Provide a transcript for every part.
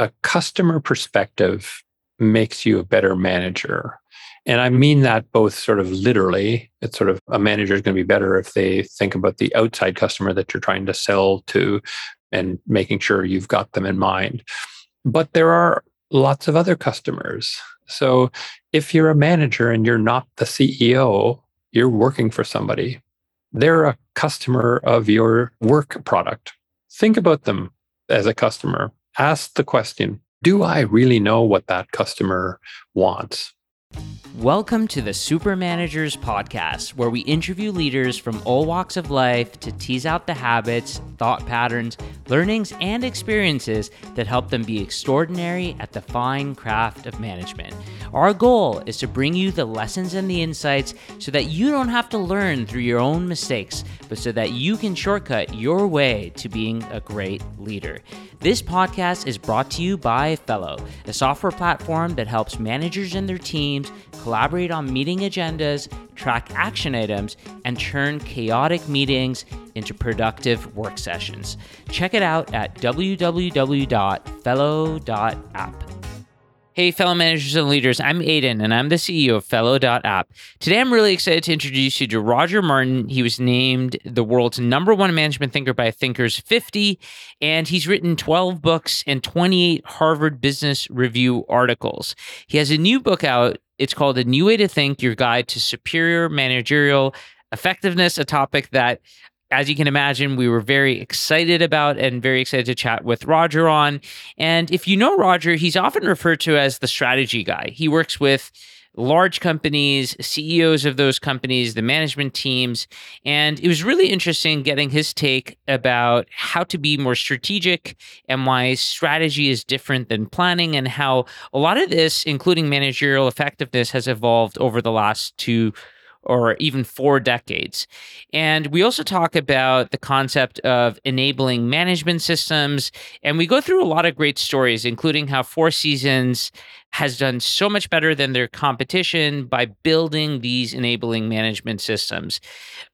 a customer perspective makes you a better manager. And I mean that both sort of literally. It's sort of a manager is going to be better if they think about the outside customer that you're trying to sell to and making sure you've got them in mind. But there are lots of other customers. So if you're a manager and you're not the CEO, you're working for somebody. They're a customer of your work product. Think about them as a customer. Ask the question Do I really know what that customer wants? Welcome to the Super Managers Podcast, where we interview leaders from all walks of life to tease out the habits, thought patterns, learnings, and experiences that help them be extraordinary at the fine craft of management. Our goal is to bring you the lessons and the insights so that you don't have to learn through your own mistakes, but so that you can shortcut your way to being a great leader. This podcast is brought to you by Fellow, a software platform that helps managers and their teams collaborate on meeting agendas, track action items, and turn chaotic meetings into productive work sessions. Check it out at www.fellow.app. Hey, fellow managers and leaders, I'm Aydin, and I'm the CEO of Fellow.app. Today, I'm really excited to introduce you to Roger Martin. He was named the world's number one management thinker by Thinkers 50, and he's written 12 books and 28 Harvard Business Review articles. He has a new book out. It's called A New Way to Think Your Guide to Superior Managerial Effectiveness, a topic that as you can imagine, we were very excited about and very excited to chat with Roger on. And if you know Roger, he's often referred to as the strategy guy. He works with large companies, CEOs of those companies, the management teams. And it was really interesting getting his take about how to be more strategic and why strategy is different than planning, and how a lot of this, including managerial effectiveness, has evolved over the last two or even four decades. And we also talk about the concept of enabling management systems. And we go through a lot of great stories, including how Four Seasons has done so much better than their competition by building these enabling management systems.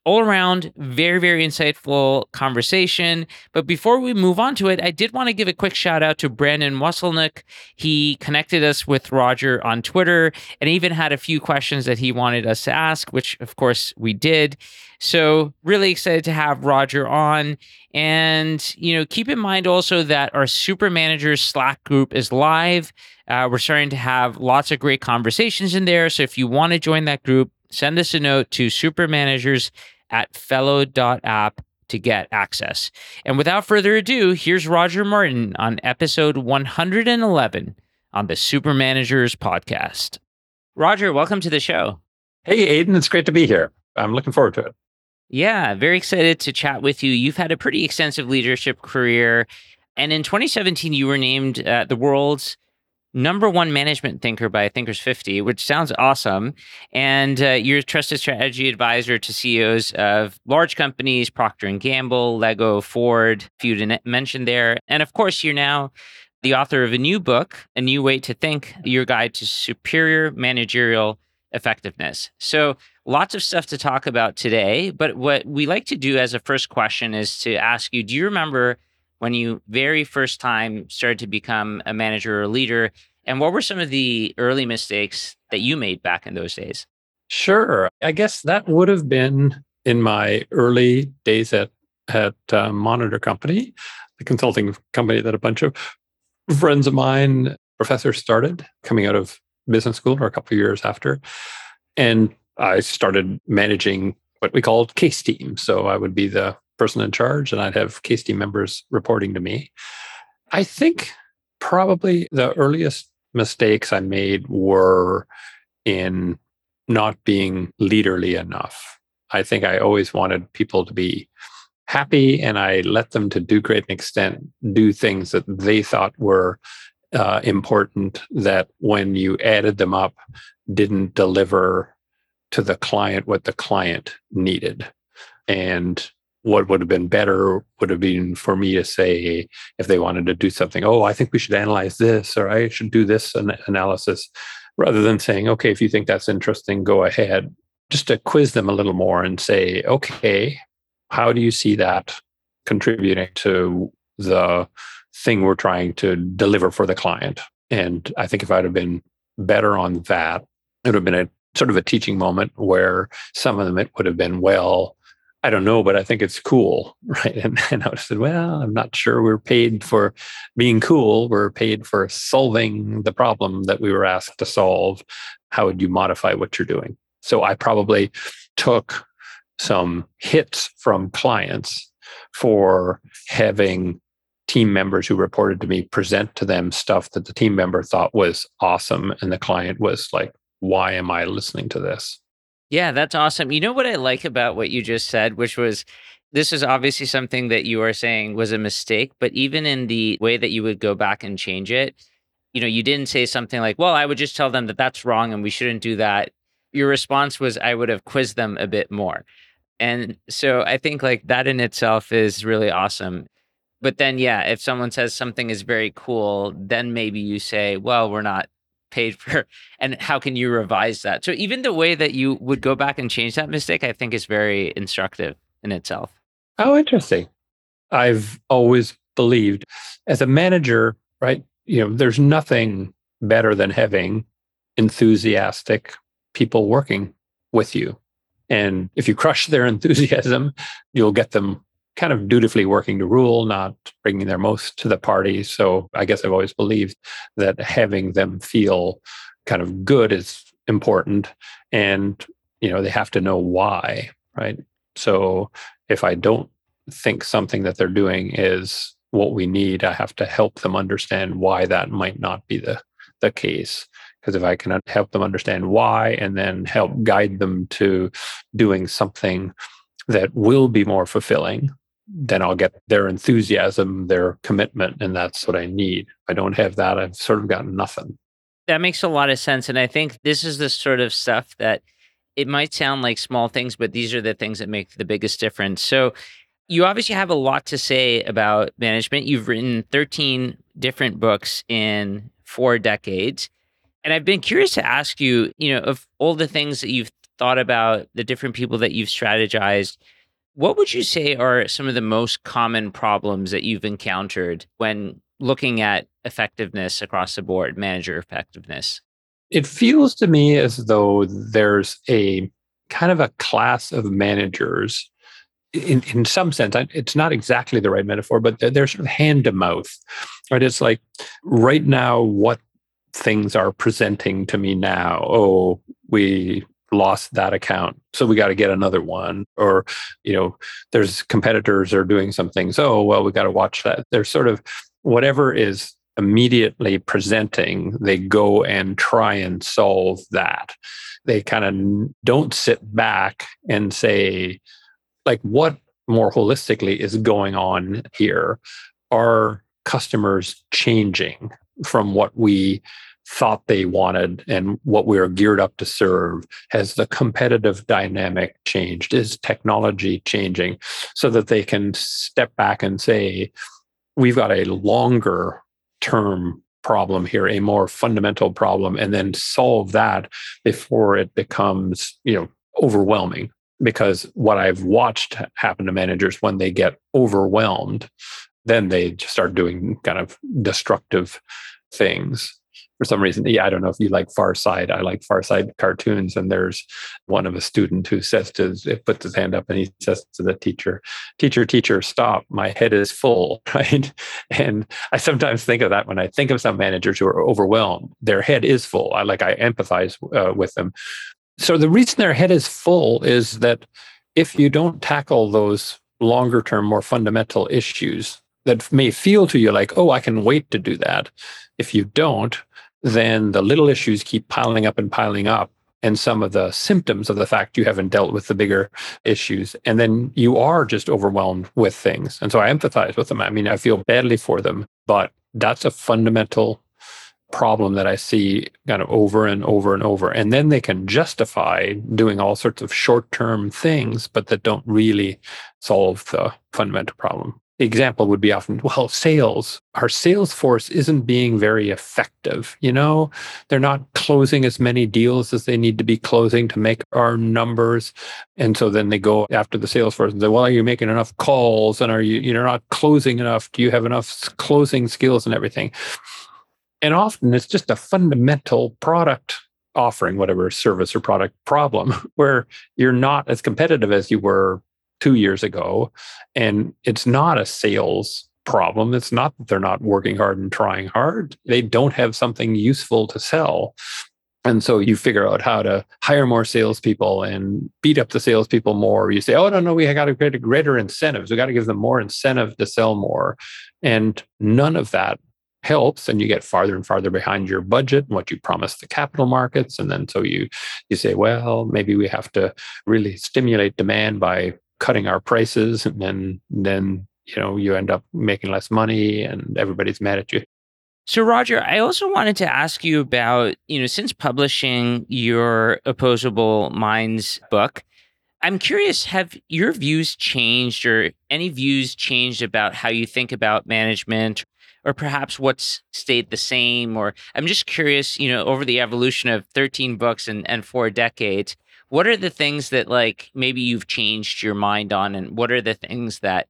All around, very, very insightful conversation. But before we move on to it, I did want to give a quick shout out to Brandon Wasselnick. He connected us with Roger on Twitter and even had a few questions that he wanted us to ask, which of course we did. So, really excited to have Roger on. And, you know, keep in mind also that our Super Managers Slack group is live. Uh, we're starting to have lots of great conversations in there. So, if you want to join that group, send us a note to supermanagers at fellow.app to get access. And without further ado, here's Roger Martin on episode 111 on the Super Managers podcast. Roger, welcome to the show. Hey, Aydin, it's great to be here. I'm looking forward to it. Yeah, very excited to chat with you. You've had a pretty extensive leadership career. And in 2017, you were named uh, the world's number one management thinker by Thinkers 50, which sounds awesome. And uh, you're a trusted strategy advisor to CEOs of large companies, Procter & Gamble, Lego, Ford, few to mention there. And of course, you're now the author of a new book, A New Way to Think, Your Guide to Superior Managerial Effectiveness. So lots of stuff to talk about today. But what we like to do as a first question is to ask you do you remember when you very first time started to become a manager or leader? And what were some of the early mistakes that you made back in those days? Sure. I guess that would have been in my early days at at uh, Monitor Company, the consulting company that a bunch of friends of mine, professors started coming out of business school or a couple of years after. And I started managing what we called case teams. So I would be the person in charge and I'd have case team members reporting to me. I think probably the earliest mistakes I made were in not being leaderly enough. I think I always wanted people to be happy and I let them to do great extent do things that they thought were uh, important that when you added them up didn't deliver to the client what the client needed. And what would have been better would have been for me to say, if they wanted to do something, oh, I think we should analyze this or I should do this an- analysis, rather than saying, okay, if you think that's interesting, go ahead. Just to quiz them a little more and say, okay, how do you see that contributing to the thing we're trying to deliver for the client. And I think if I'd have been better on that, it would have been a sort of a teaching moment where some of them it would have been, well, I don't know, but I think it's cool. Right. And, and I said, well, I'm not sure we're paid for being cool. We're paid for solving the problem that we were asked to solve. How would you modify what you're doing? So I probably took some hits from clients for having team members who reported to me present to them stuff that the team member thought was awesome and the client was like why am i listening to this? Yeah that's awesome. You know what i like about what you just said which was this is obviously something that you are saying was a mistake but even in the way that you would go back and change it you know you didn't say something like well i would just tell them that that's wrong and we shouldn't do that. Your response was i would have quizzed them a bit more. And so i think like that in itself is really awesome. But then, yeah, if someone says something is very cool, then maybe you say, well, we're not paid for, and how can you revise that? So even the way that you would go back and change that mistake, I think is very instructive in itself. Oh, interesting. I've always believed as a manager, right? You know, there's nothing better than having enthusiastic people working with you. And if you crush their enthusiasm, you'll get them kind of dutifully working the rule, not bringing their most to the party. So I guess I've always believed that having them feel kind of good is important. And, you know, they have to know why, right? So if I don't think something that they're doing is what we need, I have to help them understand why that might not be the, the case. Because if I can help them understand why and then help guide them to doing something that will be more fulfilling then I'll get their enthusiasm, their commitment, and that's what I need. If I don't have that, I've sort of got nothing. That makes a lot of sense. And I think this is the sort of stuff that it might sound like small things, but these are the things that make the biggest difference. So you obviously have a lot to say about management. You've written 13 different books in four decades. And I've been curious to ask you, you know, of all the things that you've thought about, the different people that you've strategized, what would you say are some of the most common problems that you've encountered when looking at effectiveness across the board, manager effectiveness? It feels to me as though there's a kind of a class of managers. In, in some sense, it's not exactly the right metaphor, but they're sort of hand to mouth, right? It's like right now, what things are presenting to me now. Oh, we lost that account so we got to get another one or you know there's competitors are doing some things oh well we got to watch that. There's sort of whatever is immediately presenting they go and try and solve that. They kind of don't sit back and say like what more holistically is going on here? Are customers changing from what we thought they wanted and what we are geared up to serve? Has the competitive dynamic changed? Is technology changing so that they can step back and say, we've got a longer term problem here, a more fundamental problem, and then solve that before it becomes, you know, overwhelming. Because what I've watched happen to managers when they get overwhelmed, then they start doing kind of destructive things for some reason. Yeah, I don't know if you like Far Side. I like Far Side cartoons. And there's one of a student who says to puts his hand up and he says to the teacher, Teacher, teacher, stop. My head is full. Right. And I sometimes think of that when I think of some managers who are overwhelmed. Their head is full. I like I empathize uh, with them. So the reason their head is full is that if you don't tackle those longer term, more fundamental issues that may feel to you like, oh, I can wait to do that. If you don't, then the little issues keep piling up and piling up and some of the symptoms of the fact you haven't dealt with the bigger issues. And then you are just overwhelmed with things. And so I empathize with them. I mean, I feel badly for them, but that's a fundamental problem that I see kind of over and over and over. And then they can justify doing all sorts of short term things, but that don't really solve the fundamental problem. Example would be often, well, sales, our sales force isn't being very effective. You know, they're not closing as many deals as they need to be closing to make our numbers. And so then they go after the sales force and say, well, are you making enough calls? And are you, you're not closing enough? Do you have enough closing skills and everything? And often it's just a fundamental product offering, whatever service or product problem, where you're not as competitive as you were two years ago. And it's not a sales problem. It's not that they're not working hard and trying hard. They don't have something useful to sell. And so you figure out how to hire more salespeople and beat up the salespeople more. You say, oh, no, no, we got to create greater incentives. We got to give them more incentive to sell more. And none of that helps and you get farther and farther behind your budget and what you promised the capital markets and then so you you say well maybe we have to really stimulate demand by cutting our prices and then then you know you end up making less money and everybody's mad at you. So roger i also wanted to ask you about you know since publishing your opposable minds book i'm curious have your views changed or any views changed about how you think about management or perhaps what's stayed the same? Or i'm just curious you know over the evolution of 13 books and, and four decades what are the things that like maybe you've changed your mind on and what are the things that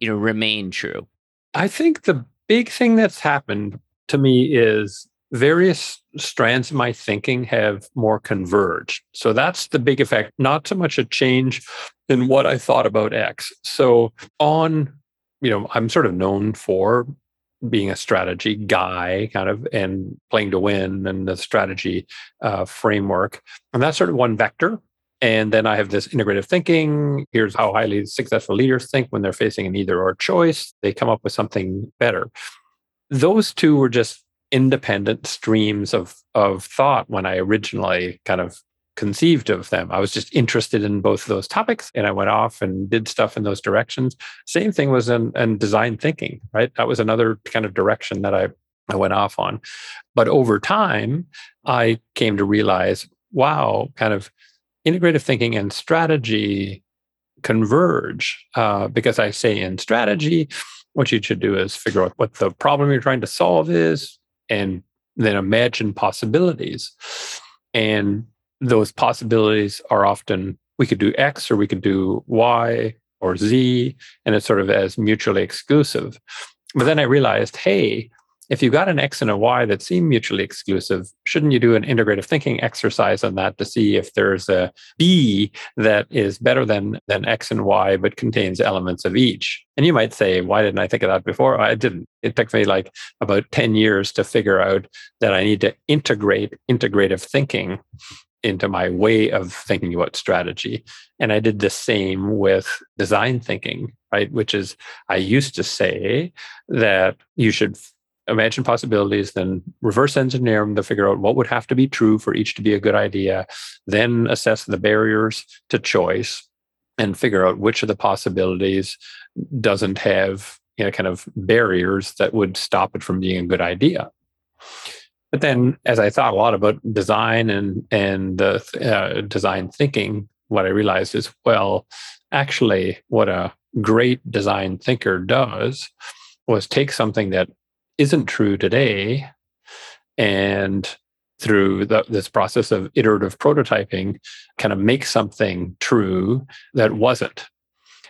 you know remain true? I think the big thing that's happened to me is various strands of my thinking have more converged. So that's the big effect not so much a change in what i thought about x. So on you know i'm sort of known for being a strategy guy kind of and playing to win and the strategy uh, framework and that's sort of one vector and then i have this integrative thinking here's how highly successful leaders think when they're facing an either or choice they come up with something better. Those two were just independent streams of of thought when i originally kind of conceived of them. I was just interested in both of those topics and I went off and did stuff in those directions. Same thing was in, in design thinking, right? That was another kind of direction that I, I went off on. But over time, I came to realize wow, kind of integrative thinking and strategy converge uh, because I say in strategy, what you should do is figure out what the problem you're trying to solve is and then imagine possibilities. And those possibilities are often we could do X or we could do Y or Z, and it's sort of as mutually exclusive. But then I realized, hey, if you've got an X and a Y that seem mutually exclusive, shouldn't you do an integrative thinking exercise on that to see if there's a B that is better than, than X and Y, but contains elements of each? And you might say, why didn't I think of that before? I didn't. It took me like about 10 years to figure out that I need to integrate integrative thinking into my way of thinking about strategy. And I did the same with design thinking, right? Which is, I used to say that you should imagine possibilities, then reverse engineer them to figure out what would have to be true for each to be a good idea, then assess the barriers to choice and figure out which of the possibilities doesn't have you know kind of barriers that would stop it from being a good idea but then, as I thought a lot about design and and uh, design thinking, what I realized is, well, actually, what a great design thinker does was take something that isn't true today, and through the, this process of iterative prototyping, kind of make something true that wasn't.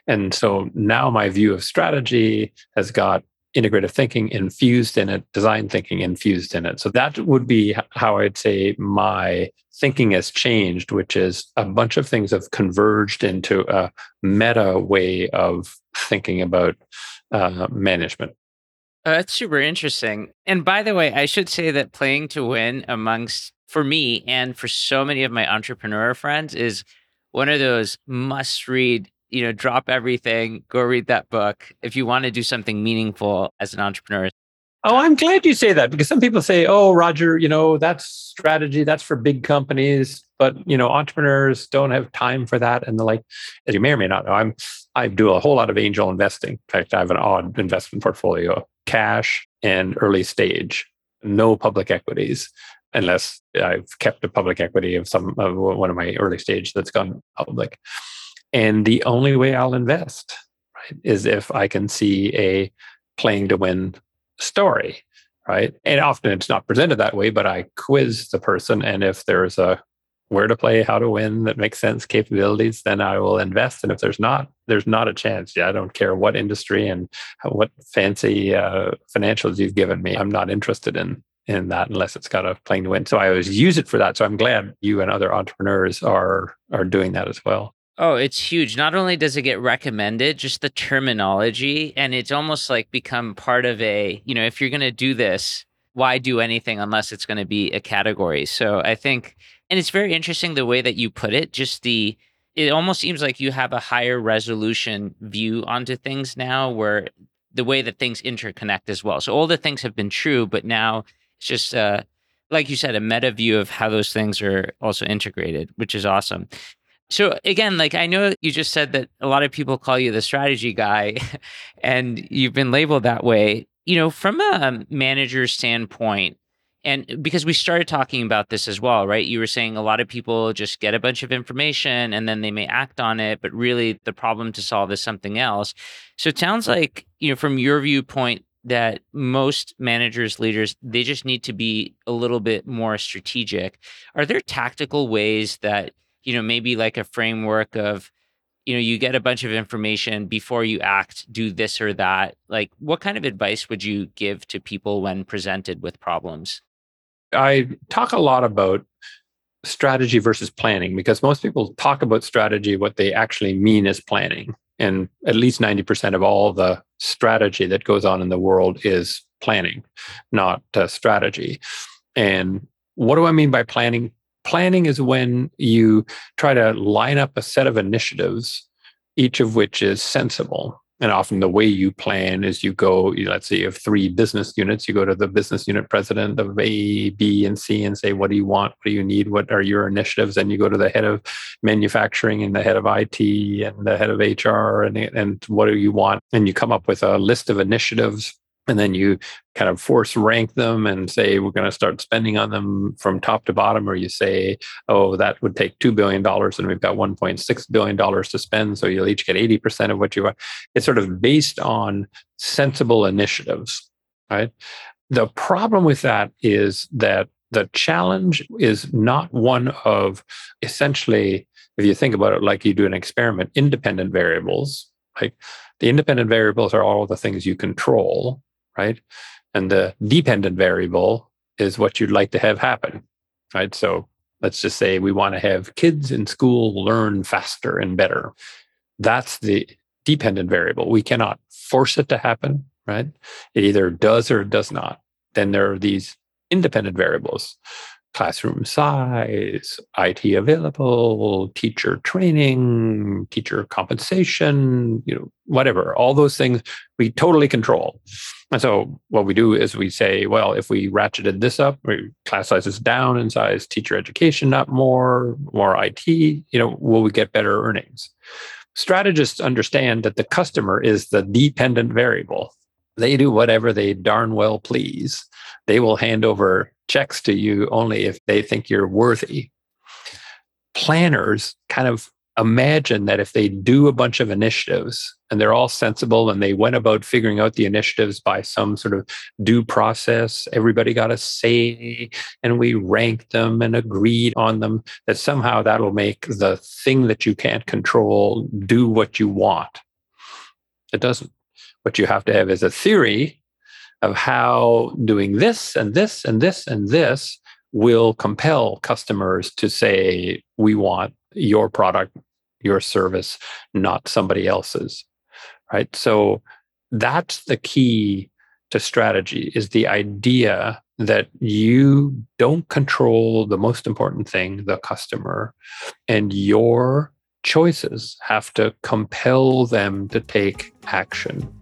And so now my view of strategy has got integrative thinking infused in it, design thinking infused in it. So that would be how I'd say my thinking has changed, which is a bunch of things have converged into a meta way of thinking about uh, management. Uh, that's super interesting. And by the way, I should say that playing to win amongst for me and for so many of my entrepreneur friends is one of those must read you know, drop everything, go read that book if you want to do something meaningful as an entrepreneur. Oh, I'm glad you say that because some people say, "Oh, Roger, you know, that's strategy, that's for big companies, but you know, entrepreneurs don't have time for that." And the like, as you may or may not know, I'm I do a whole lot of angel investing. In fact, I have an odd investment portfolio: cash and early stage, no public equities, unless I've kept a public equity of some of one of my early stage that's gone public and the only way I'll invest, right, is if I can see a playing to win story, right? And often it's not presented that way, but I quiz the person. And if there's a where to play, how to win that makes sense, capabilities, then I will invest. And if there's not, there's not a chance. Yeah, I don't care what industry and what fancy uh, financials you've given me. I'm not interested in in that unless it's got a playing to win. So I always use it for that. So I'm glad you and other entrepreneurs are are doing that as well. Oh, it's huge. Not only does it get recommended, just the terminology, and it's almost like become part of a, you know, if you're going to do this, why do anything unless it's going to be a category? So I think, and it's very interesting the way that you put it, just the, it almost seems like you have a higher resolution view onto things now where the way that things interconnect as well. So all the things have been true, but now it's just, uh, like you said, a meta view of how those things are also integrated, which is awesome. So again, like I know you just said that a lot of people call you the strategy guy and you've been labeled that way. You know, from a manager standpoint, and uh, because we started talking about this as well, right? You were saying a lot of people just get a bunch of information and then they may act on it, but really the problem to solve is something else. So it sounds like, you know, from your viewpoint, that most managers, leaders, they just need to be a little bit more strategic. Are there tactical ways that you know, maybe like a framework of, you know, you get a bunch of information before you act, do this or that. Like, what kind of advice would you give to people when presented with problems? I talk a lot about strategy versus planning because most people talk about strategy. What they actually mean is planning. And at least 90% of all the strategy that goes on in the world is planning, not uh, strategy. And what do I mean by planning? Planning is when you try to line up a set of initiatives, each of which is sensible. And often the way you plan is you go, let's say you have three business units, you go to the business unit president of A, B, and C and say, what do you want? What do you need? What are your initiatives? And you go to the head of manufacturing and the head of IT and the head of HR and, and what do you want? And you come up with a list of initiatives and then you kind of force rank them and say we're going to start spending on them from top to bottom or you say oh that would take $2 billion and we've got $1.6 billion to spend so you'll each get 80% of what you want it's sort of based on sensible initiatives right? The problem with that is that the challenge is not one of essentially if you think about it like you do an experiment independent variables like the independent variables are all the things you control right? And the dependent variable is what you'd like to have happen, right? So let's just say we want to have kids in school learn faster and better. That's the dependent variable. We cannot force it to happen, right? It either does or it does not. Then there are these independent variables classroom size, IT available, teacher training, teacher compensation, you know, whatever, all those things we totally control. And so what we do is we say, well, if we ratcheted this up, class sizes down in size, teacher education up more, more IT, you know, will we get better earnings? Strategists understand that the customer is the dependent variable. They do whatever they darn well please. They will hand over checks to you only if they think you're worthy. Planners kind of imagine that if they do a bunch of initiatives and they're all sensible and they went about figuring out the initiatives by some sort of due process, everybody got a say and we ranked them and agreed on them, that somehow that'll make the thing that you can't control do what you want. It doesn't. What you have to have is a theory of how doing this and this and this and this will compel customers to say, we want your product, your service, not somebody else's. Right. So that's the key to strategy is the idea that you don't control the most important thing, the customer, and your choices have to compel them to take action.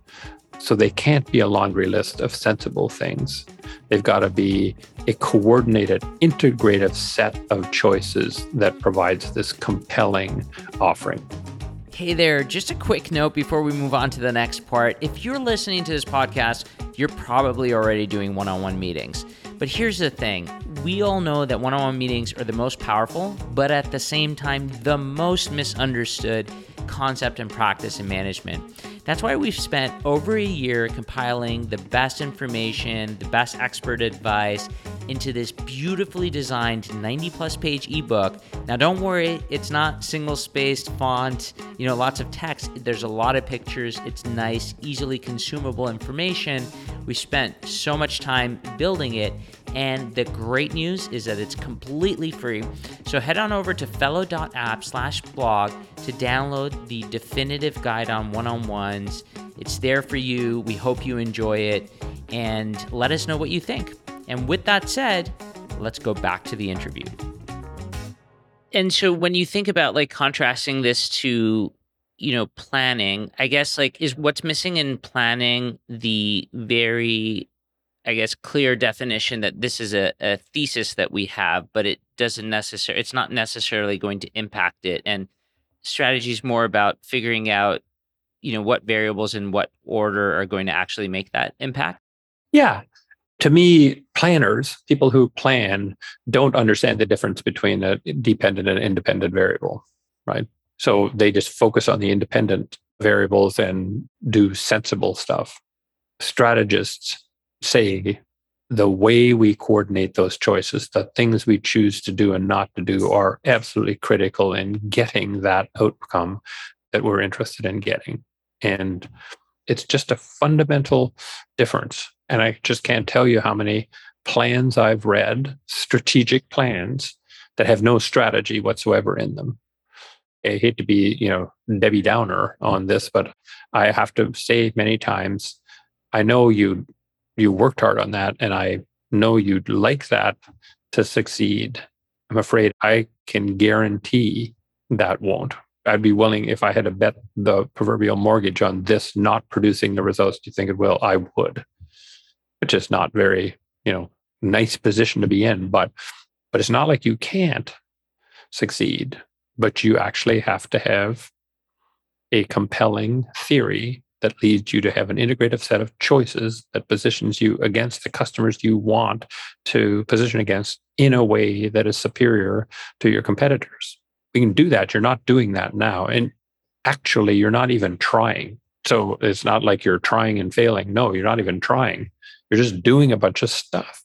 So they can't be a laundry list of sensible things. They've got to be a coordinated, integrative set of choices that provides this compelling offering. Hey there, just a quick note before we move on to the next part. If you're listening to this podcast, you're probably already doing one on one meetings. But here's the thing we all know that one on one meetings are the most powerful, but at the same time, the most misunderstood concept and practice in management. That's why we've spent over a year compiling the best information, the best expert advice into this beautifully designed 90 plus page ebook. Now, don't worry, it's not single spaced font, you know, lots of text. There's a lot of pictures. It's nice, easily consumable information. We spent so much time building it. And the great news is that it's completely free. So head on over to fellow.app slash blog to download the definitive guide on one on ones. It's there for you. We hope you enjoy it and let us know what you think. And with that said, let's go back to the interview. And so when you think about like contrasting this to, you know, planning, I guess like is what's missing in planning the very I guess, clear definition that this is a, a thesis that we have, but it doesn't necessarily, it's not necessarily going to impact it. And strategy is more about figuring out, you know, what variables in what order are going to actually make that impact. Yeah. To me, planners, people who plan, don't understand the difference between a dependent and independent variable, right? So they just focus on the independent variables and do sensible stuff. Strategists say the way we coordinate those choices, the things we choose to do and not to do, are absolutely critical in getting that outcome that we're interested in getting. And it's just a fundamental difference. And I just can't tell you how many plans I've read, strategic plans that have no strategy whatsoever in them. I hate to be, you know, Debbie Downer on this, but I have to say many times, I know you you worked hard on that and I know you'd like that to succeed. I'm afraid I can guarantee that won't. I'd be willing if I had to bet the proverbial mortgage on this not producing the results you think it will, I would. Which is not very, you know, nice position to be in, but but it's not like you can't succeed, but you actually have to have a compelling theory that leads you to have an integrative set of choices that positions you against the customers you want to position against in a way that is superior to your competitors. We can do that. You're not doing that now. And actually, you're not even trying. So it's not like you're trying and failing. No, you're not even trying. You're just doing a bunch of stuff.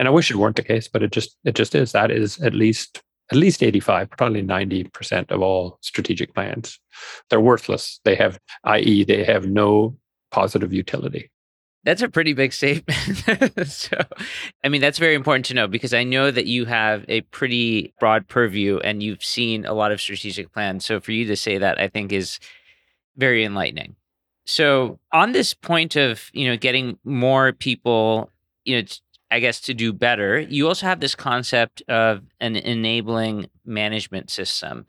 And I wish it weren't the case, but it just it just is. That is at least at least 85, probably 90% of all strategic plans. They're worthless. They have, i.e., they have no positive utility. That's a pretty big statement. so, I mean, that's very important to know because I know that you have a pretty broad purview and you've seen a lot of strategic plans. So, for you to say that, I think is very enlightening. So, on this point of, you know, getting more people, you know, I guess, to do better, you also have this concept of an enabling management system.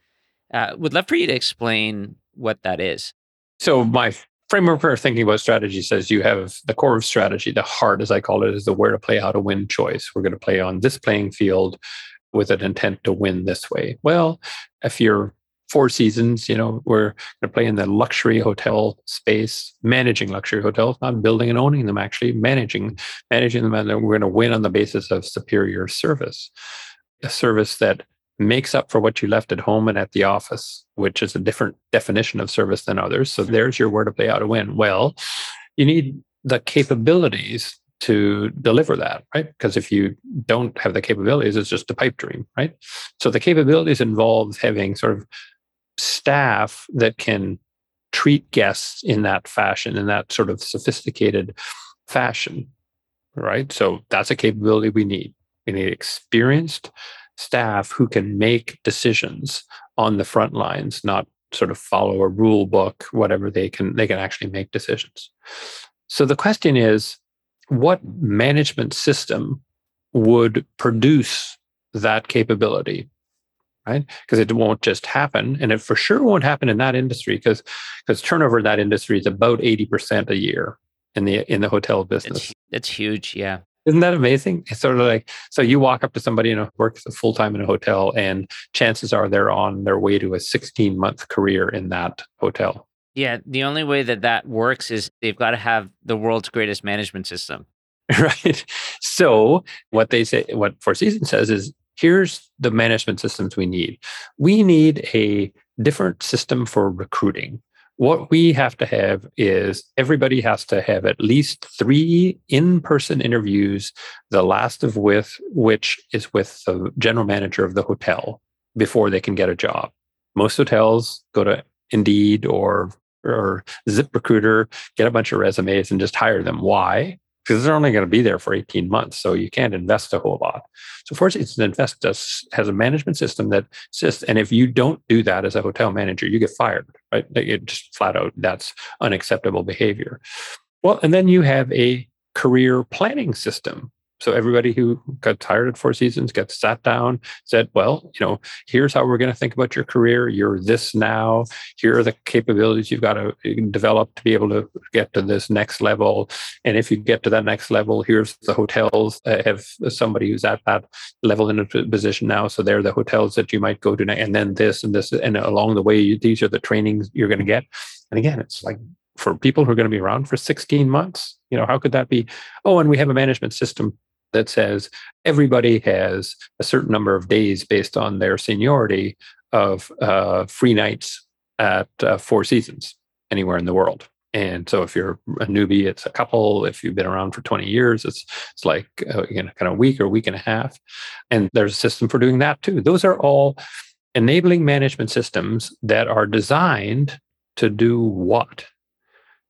Uh, would love for you to explain what that is. So, my framework for thinking about strategy says you have the core of strategy, the heart, as I call it, is the where to play, how to win choice. We're going to play on this playing field with an intent to win this way. Well, if you're Four Seasons, you know, we're going to play in the luxury hotel space, managing luxury hotels, not building and owning them, actually managing, managing them. And we're going to win on the basis of superior service, a service that makes up for what you left at home and at the office, which is a different definition of service than others. So there's your where to play how to win. Well, you need the capabilities to deliver that, right? Because if you don't have the capabilities, it's just a pipe dream, right? So the capabilities involves having sort of staff that can treat guests in that fashion, in that sort of sophisticated fashion, right? So that's a capability we need. We need experienced staff who can make decisions on the front lines, not sort of follow a rule book, whatever they can, they can actually make decisions. So the question is, what management system would produce that capability right? Because it won't just happen, and it for sure won't happen in that industry because because turnover in that industry is about eighty percent a year in the in the hotel business. It's, it's huge, yeah. Isn't that amazing? It's sort of like so you walk up to somebody you know works full time in a hotel, and chances are they're on their way to a sixteen month career in that hotel. Yeah, the only way that that works is they've got to have the world's greatest management system. right. So what they say, what Four Seasons says is here's the management systems we need. We need a different system for recruiting. what we have to have is everybody has to have at least three in-person interviews the last of with which is with the general manager of the hotel before they can get a job most hotels go to indeed or or ZipRecruiter, get a bunch of resumes and just hire them. Why? Because they're only going to be there for 18 months. So you can't invest a whole lot. So Four Seasons Invest does, has a management system that says, and if you don't do that as a hotel manager, you get fired, right? It just flat out, that's unacceptable behavior. Well, and then you have a career planning system so everybody who got tired at Four Seasons gets sat down, said, "Well, you know, here's how we're going to think about your career. You're this now. Here are the capabilities you've got to uh, develop to be able to get to this next level. And if you get to that next level, here's the hotels that have somebody who's at that level in a position now. So they're the hotels that you might go to, and then this and this, and along the way, these are the trainings you're going to get. And again, it's like for people who are going to be around for 16 months you know how could that be oh and we have a management system that says everybody has a certain number of days based on their seniority of uh, free nights at uh, Four Seasons anywhere in the world. And so, if you're a newbie, it's a couple. If you've been around for 20 years, it's it's like uh, you know, kind of a week or week and a half. And there's a system for doing that too. Those are all enabling management systems that are designed to do what?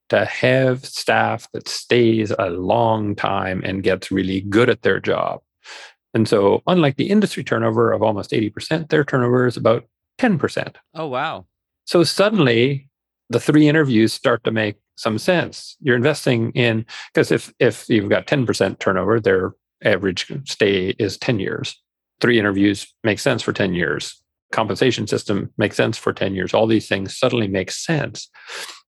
To have staff that stays a long time and gets really good at their job. And so, unlike the industry turnover of almost 80%, their turnover is about 10%. Oh, wow. So, suddenly the three interviews start to make some sense. You're investing in, because if, if you've got 10% turnover, their average stay is 10 years. Three interviews make sense for 10 years. Compensation system makes sense for 10 years. All these things suddenly make sense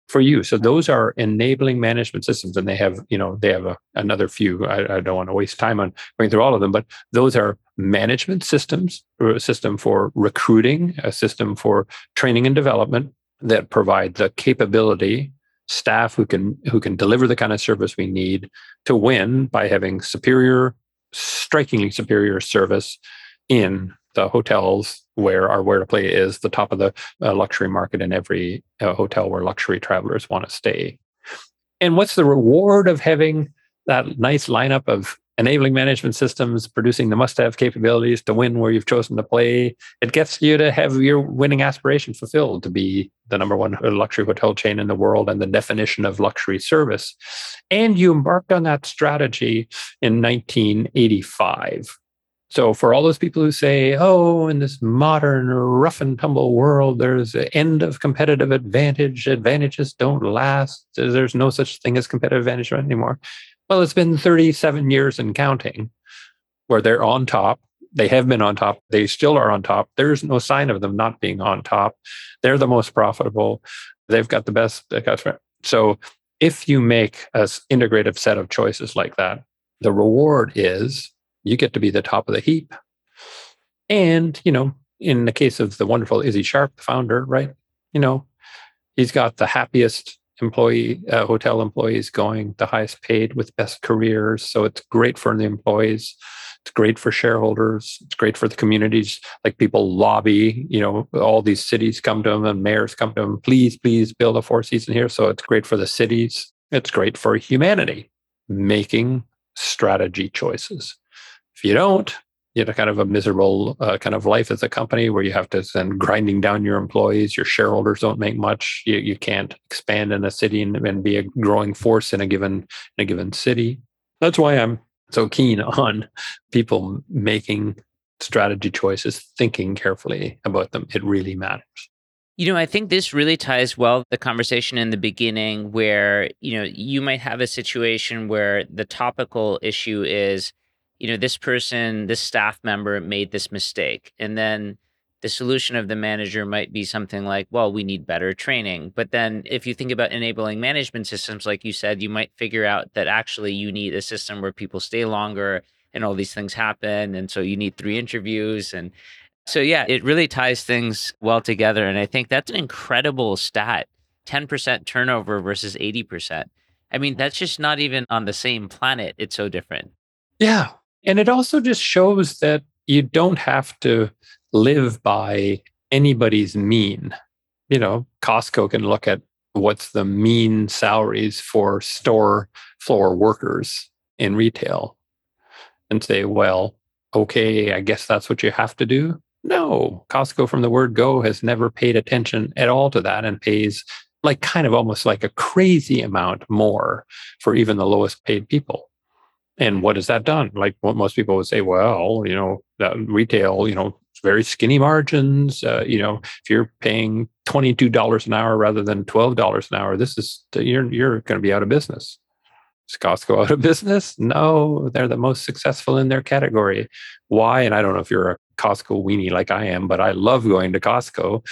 for you. So those are enabling management systems, and they have, you know, they have a, another few. I, I, don't want to waste time on going through all of them, but those are management systems, a system for recruiting, a system for training and development that provide the capability staff who can who can deliver the kind of service we need to win by having superior strikingly superior service in the hotels where our where to play is the top of the uh, luxury market in every uh, hotel where luxury travelers want to stay. And what's the reward of having that nice lineup of enabling management systems producing the must have capabilities to win where you've chosen to play? It gets you to have your winning aspiration fulfilled to be the number one luxury hotel chain in the world and the definition of luxury service. And you embarked on that strategy in 1985 so, for all those people who say, oh, in this modern rough and tumble world, there's an end of competitive advantage, advantages don't last, there's no such thing as competitive advantage anymore. Well, it's been 37 years and counting where they're on top. They have been on top. They still are on top. There's no sign of them not being on top. They're the most profitable. They've got the best customer. So, if you make an integrative set of choices like that, the reward is you get to be the top of the heap. And, you know, in the case of the wonderful Issy Sharp, the founder, right? You know, he's got the happiest employee, uh, hotel employees going, the highest paid with best careers. So it's great for the employees. It's great for shareholders. It's great for the communities. Like people lobby, you know, all these cities come to them and mayors come to them, please, please build a four season here. So it's great for the cities. It's great for humanity making strategy choices. You don't, you know, kind of a miserable uh, kind of life as a company where you have to send grinding down your employees. Your shareholders don't make much. You, you can't expand in a city and, and be a growing force in a given in a given city. That's why I'm so keen on people making strategy choices, thinking carefully about them. It really matters. You know, I think this really ties well the conversation in the beginning where, you know, you might have a situation where the topical issue is you know, this person, this staff member made this mistake. And then the solution of the manager might be something like, well, we need better training. But then if you think about enabling management systems, like you said, you might figure out that actually you need a system where people stay longer and all these things happen. And so you need three interviews. And so, yeah, it really ties things well together. And I think that's an incredible stat 10% turnover versus 80%. I mean, that's just not even on the same planet. It's so different. Yeah. And it also just shows that you don't have to live by anybody's mean. You know, Costco can look at what's the mean salaries for store floor workers in retail and say, well, okay, I guess that's what you have to do. No, Costco from the word go has never paid attention at all to that and pays like kind of almost like a crazy amount more for even the lowest paid people. And what has that done? Like what most people would say, well, you know, that retail, you know, very skinny margins. Uh, you know, if you're paying twenty-two dollars an hour rather than twelve dollars an hour, this is you're you're going to be out of business. Is Costco out of business? No, they're the most successful in their category. Why? And I don't know if you're a Costco weenie like I am, but I love going to Costco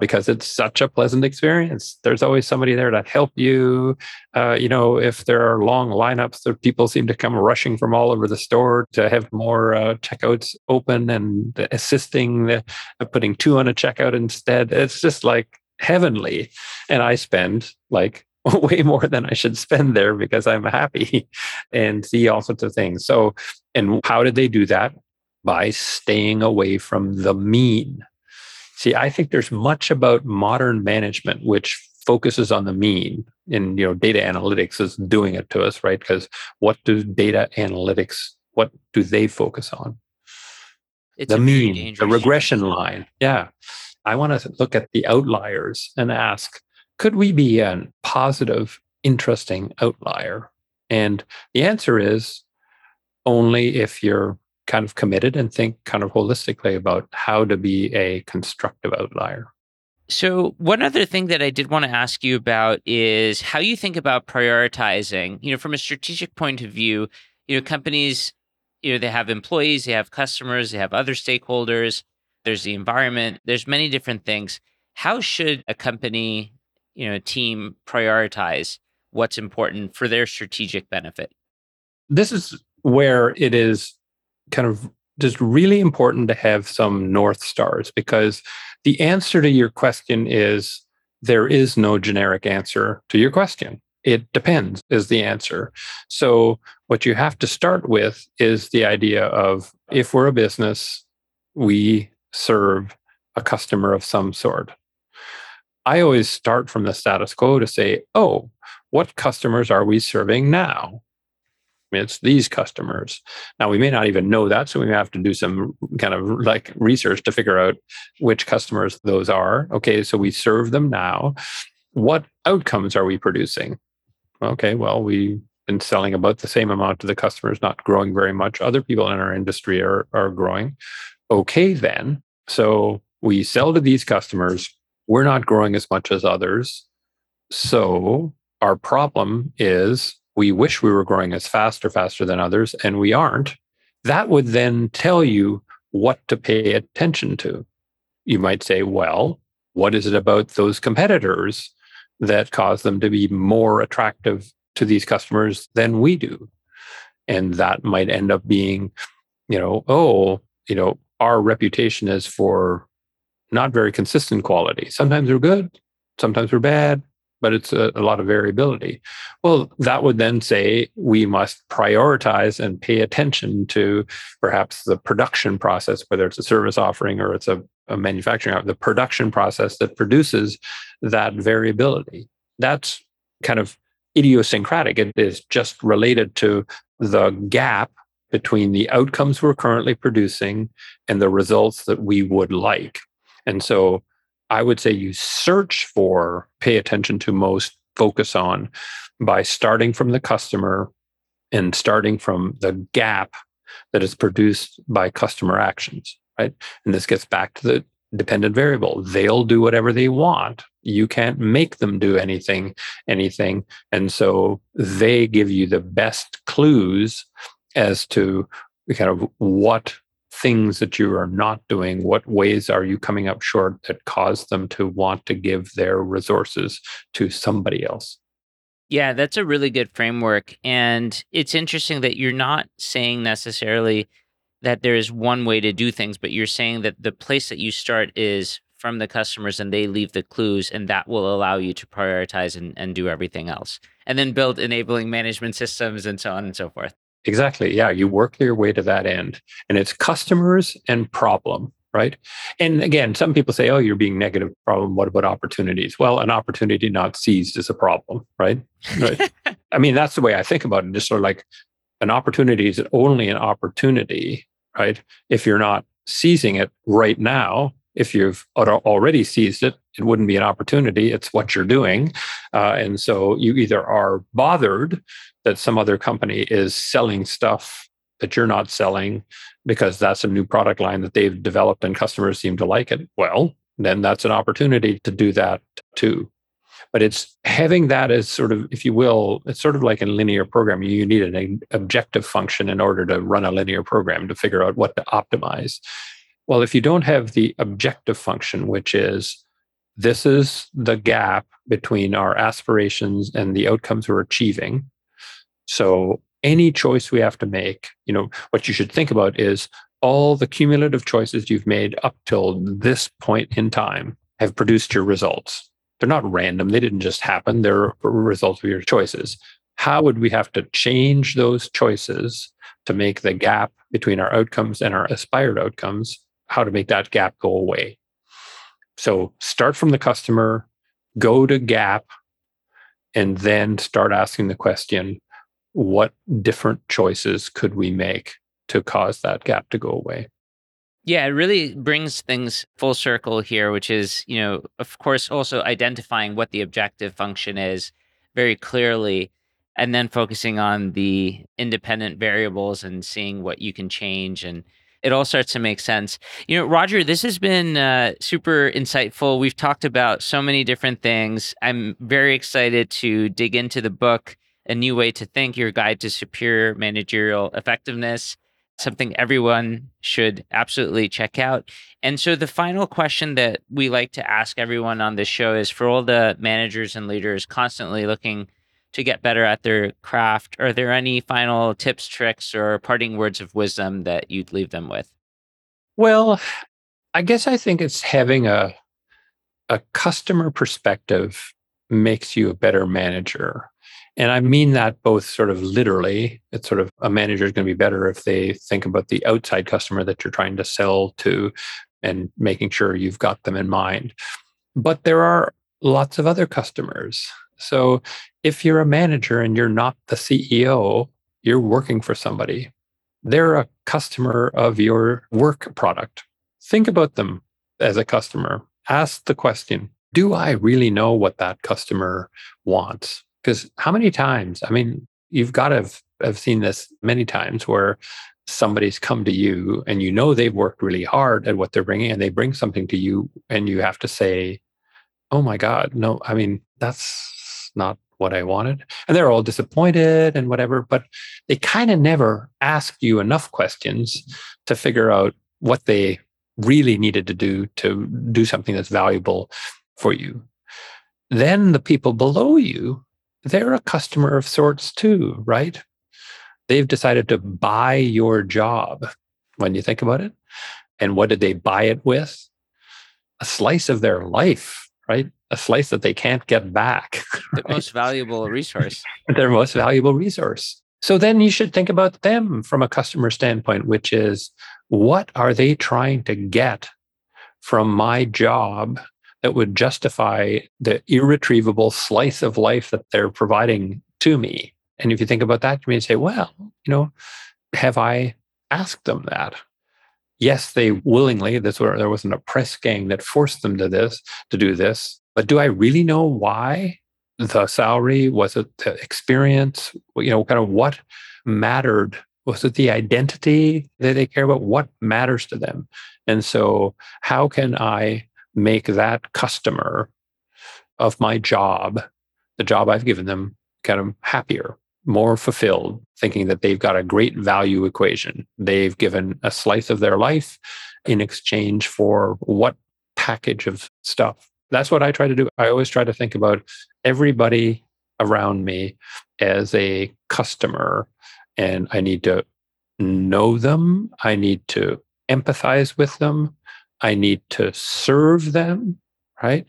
because it's such a pleasant experience. There's always somebody there to help you. Uh, you know, if there are long lineups, there people seem to come rushing from all over the store to have more uh, checkouts open and assisting, the, uh, putting two on a checkout instead. It's just like heavenly. And I spend like way more than I should spend there because I'm happy and see all sorts of things. So, and how did they do that? By staying away from the mean See, I think there's much about modern management which focuses on the mean and you know data analytics is doing it to us right? Because what do data analytics what do they focus on? It's the mean the regression line. Yeah. I want to look at the outliers and ask could we be a positive interesting outlier? And the answer is only if you're kind of committed and think kind of holistically about how to be a constructive outlier. So, one other thing that I did want to ask you about is how you think about prioritizing. You know, from a strategic point of view, you know, companies, you know, they have employees, they have customers, they have other stakeholders, there's the environment, there's many different things. How should a company, you know, a team prioritize what's important for their strategic benefit? This is where it is kind of just really important to have some North Stars because the answer to your question is there is no generic answer to your question. It depends, is the answer. So, what you have to start with is the idea of if we're a business, we serve a customer of some sort. I always start from the status quo to say, oh, what customers are we serving now? It's these customers. Now we may not even know that, so we may have to do some kind of like research to figure out which customers those are. Okay, so we serve them now. What outcomes are we producing? Okay, well, we've been selling about the same amount to the customers, not growing very much. Other people in our industry are are growing. Okay, then. So we sell to these customers. We're not growing as much as others. So our problem is we wish we were growing as fast or faster than others, and we aren't, that would then tell you what to pay attention to. You might say, well, what is it about those competitors that cause them to be more attractive to these customers than we do? And that might end up being, you know, oh, you know, our reputation is for not very consistent quality. Sometimes we're good, sometimes we're bad, but it's a, a, lot of variability. Well, that would then say we must prioritize and pay attention to perhaps the production process, whether it's a service offering or it's a, a manufacturing, the production process that produces that variability. That's kind of idiosyncratic. It is just related to the gap between the outcomes we're currently producing and the results that we would like. And so I would say you search for, pay attention to most, focus on by starting from the customer and starting from the gap that is produced by customer actions, right? And this gets back to the dependent variable. They'll do whatever they want. You can't make them do anything, anything. And so they give you the best clues as to kind of what things that you are not doing? What ways are you coming up short that cause them to want to give their resources to somebody else? Yeah, that's a really good framework. And it's interesting that you're not saying necessarily that there is one way to do things, but you're saying that the place that you start is from the customers and they leave the clues, and that will allow you to prioritize and, and do everything else. And then build enabling management systems and so on and so forth. Exactly. Yeah. You work your way to that end. And it's customers and problem. right? And again, some people say, oh, you're being negative problem. What about opportunities? Well, an opportunity not seized is a problem, right? right. I mean, that's the way I think about it. Just sort of like an opportunity is only an opportunity, right? If you're not seizing it right now, if you've already seized it, it wouldn't be an opportunity. It's what you're doing. Uh, and so you either are bothered that some other company is selling stuff that you're not selling because that's a new product line that they've developed and customers seem to like it. Well, then that's an opportunity to do that too. But it's having that as sort of, if you will, it's sort of like in linear programming. You need an objective function in order to run a linear program to figure out what to optimize. Well, if you don't have the objective function, which is this is the gap between our aspirations and the outcomes we're achieving. So any choice we have to make, you know, what you should think about is all the cumulative choices you've made up till this point in time have produced your results. They're not random. They didn't just happen. They're results of your choices. How would we have to change those choices to make the gap between our outcomes and our aspired outcomes, how to make that gap go away? So start from the customer, go to gap, and then start asking the question what different choices could we make to cause that gap to go away? Yeah, it really brings things full circle here, which is, you know, of course, also identifying what the objective function is very clearly, and then focusing on the independent variables and seeing what you can change. And it all starts to make sense. You know, Roger, this has been uh, super insightful. We've talked about so many different things. I'm very excited to dig into the book a New Way to Think, Your Guide to Superior Managerial Effectiveness, something everyone should absolutely check out. And so, the final question that we like to ask everyone on this show is for all the managers and leaders constantly looking to get better at their craft, are there any final tips, tricks, or parting words of wisdom that you'd leave them with? Well, I guess I think it's having a a customer perspective makes you a better manager. And I mean that both sort of literally. It's sort of a manager is going to be better if they think about the outside customer that you're trying to sell to and making sure you've got them in mind. But there are lots of other customers. So if you're a manager and you're not the CEO, you're working for somebody. They're a customer of your work product. Think about them as a customer. Ask the question Do I really know what that customer wants? Because how many times, I mean, you've got to have, have seen this many times where somebody's come to you and you know they've worked really hard at what they're bringing and they bring something to you and you have to say, oh my God, no, I mean, that's not what I wanted. And they're all disappointed and whatever, but they kind of never asked you enough questions to figure out what they really needed to do to do something that's valuable for you. Then the people below you they're a customer of sorts too, right? They've decided to buy your job when you think about it. And what did they buy it with? A slice of their life, right? A slice that they can't get back. The right? most valuable resource. their most valuable resource. So then you should think about them from a customer standpoint, which is what are they trying to get from my job that would justify the irretrievable slice of life that they're providing to me. And if you think about that, you may say, well, you know, have I asked them that? Yes, they willingly, this there wasn't a press gang that forced them to this, to do this. But do I really know why? The salary? Was it the experience? You know, kind of what mattered? Was it the identity that they care about? What matters to them? And so, how can I make that customer of my job, the job I've given them, kind of happier, more fulfilled, thinking that they've got a great value equation. They've given a slice of their life in exchange for what package of stuff. That's what I try to do. I always try to think about everybody around me as a customer, and I need to know them. I need to empathize with them. I need to serve them, right?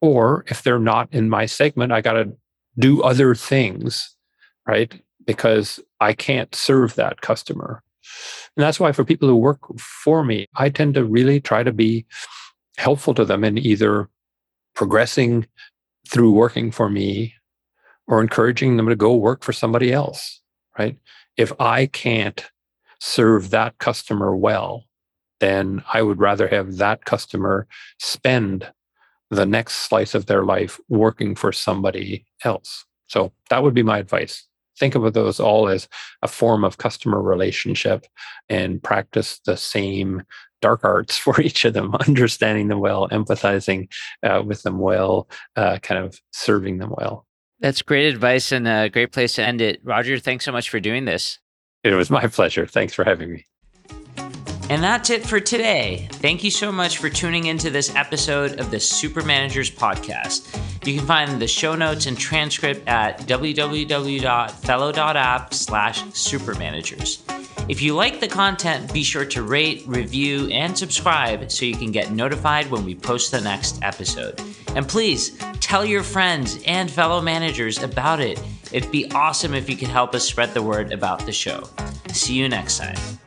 Or if they're not in my segment, I got to do other things, right? Because I can't serve that customer. And that's why for people who work for me, I tend to really try to be helpful to them in either progressing through working for me or encouraging them to go work for somebody else, right? If I can't serve that customer well, then I would rather have that customer spend the next slice of their life working for somebody else. So that would be my advice. Think of those all as a form of customer relationship and practice the same dark arts for each of them, understanding them well, empathizing uh, with them well, uh, kind of serving them well. That's great advice and a great place to end it. Roger, thanks so much for doing this. It was my pleasure. Thanks for having me. And that's it for today. Thank you so much for tuning into this episode of the Super Managers Podcast. You can find the show notes and transcript at www.fellow.app slash supermanagers. If you like the content, be sure to rate, review, and subscribe so you can get notified when we post the next episode. And please tell your friends and fellow managers about it. It'd be awesome if you could help us spread the word about the show. See you next time.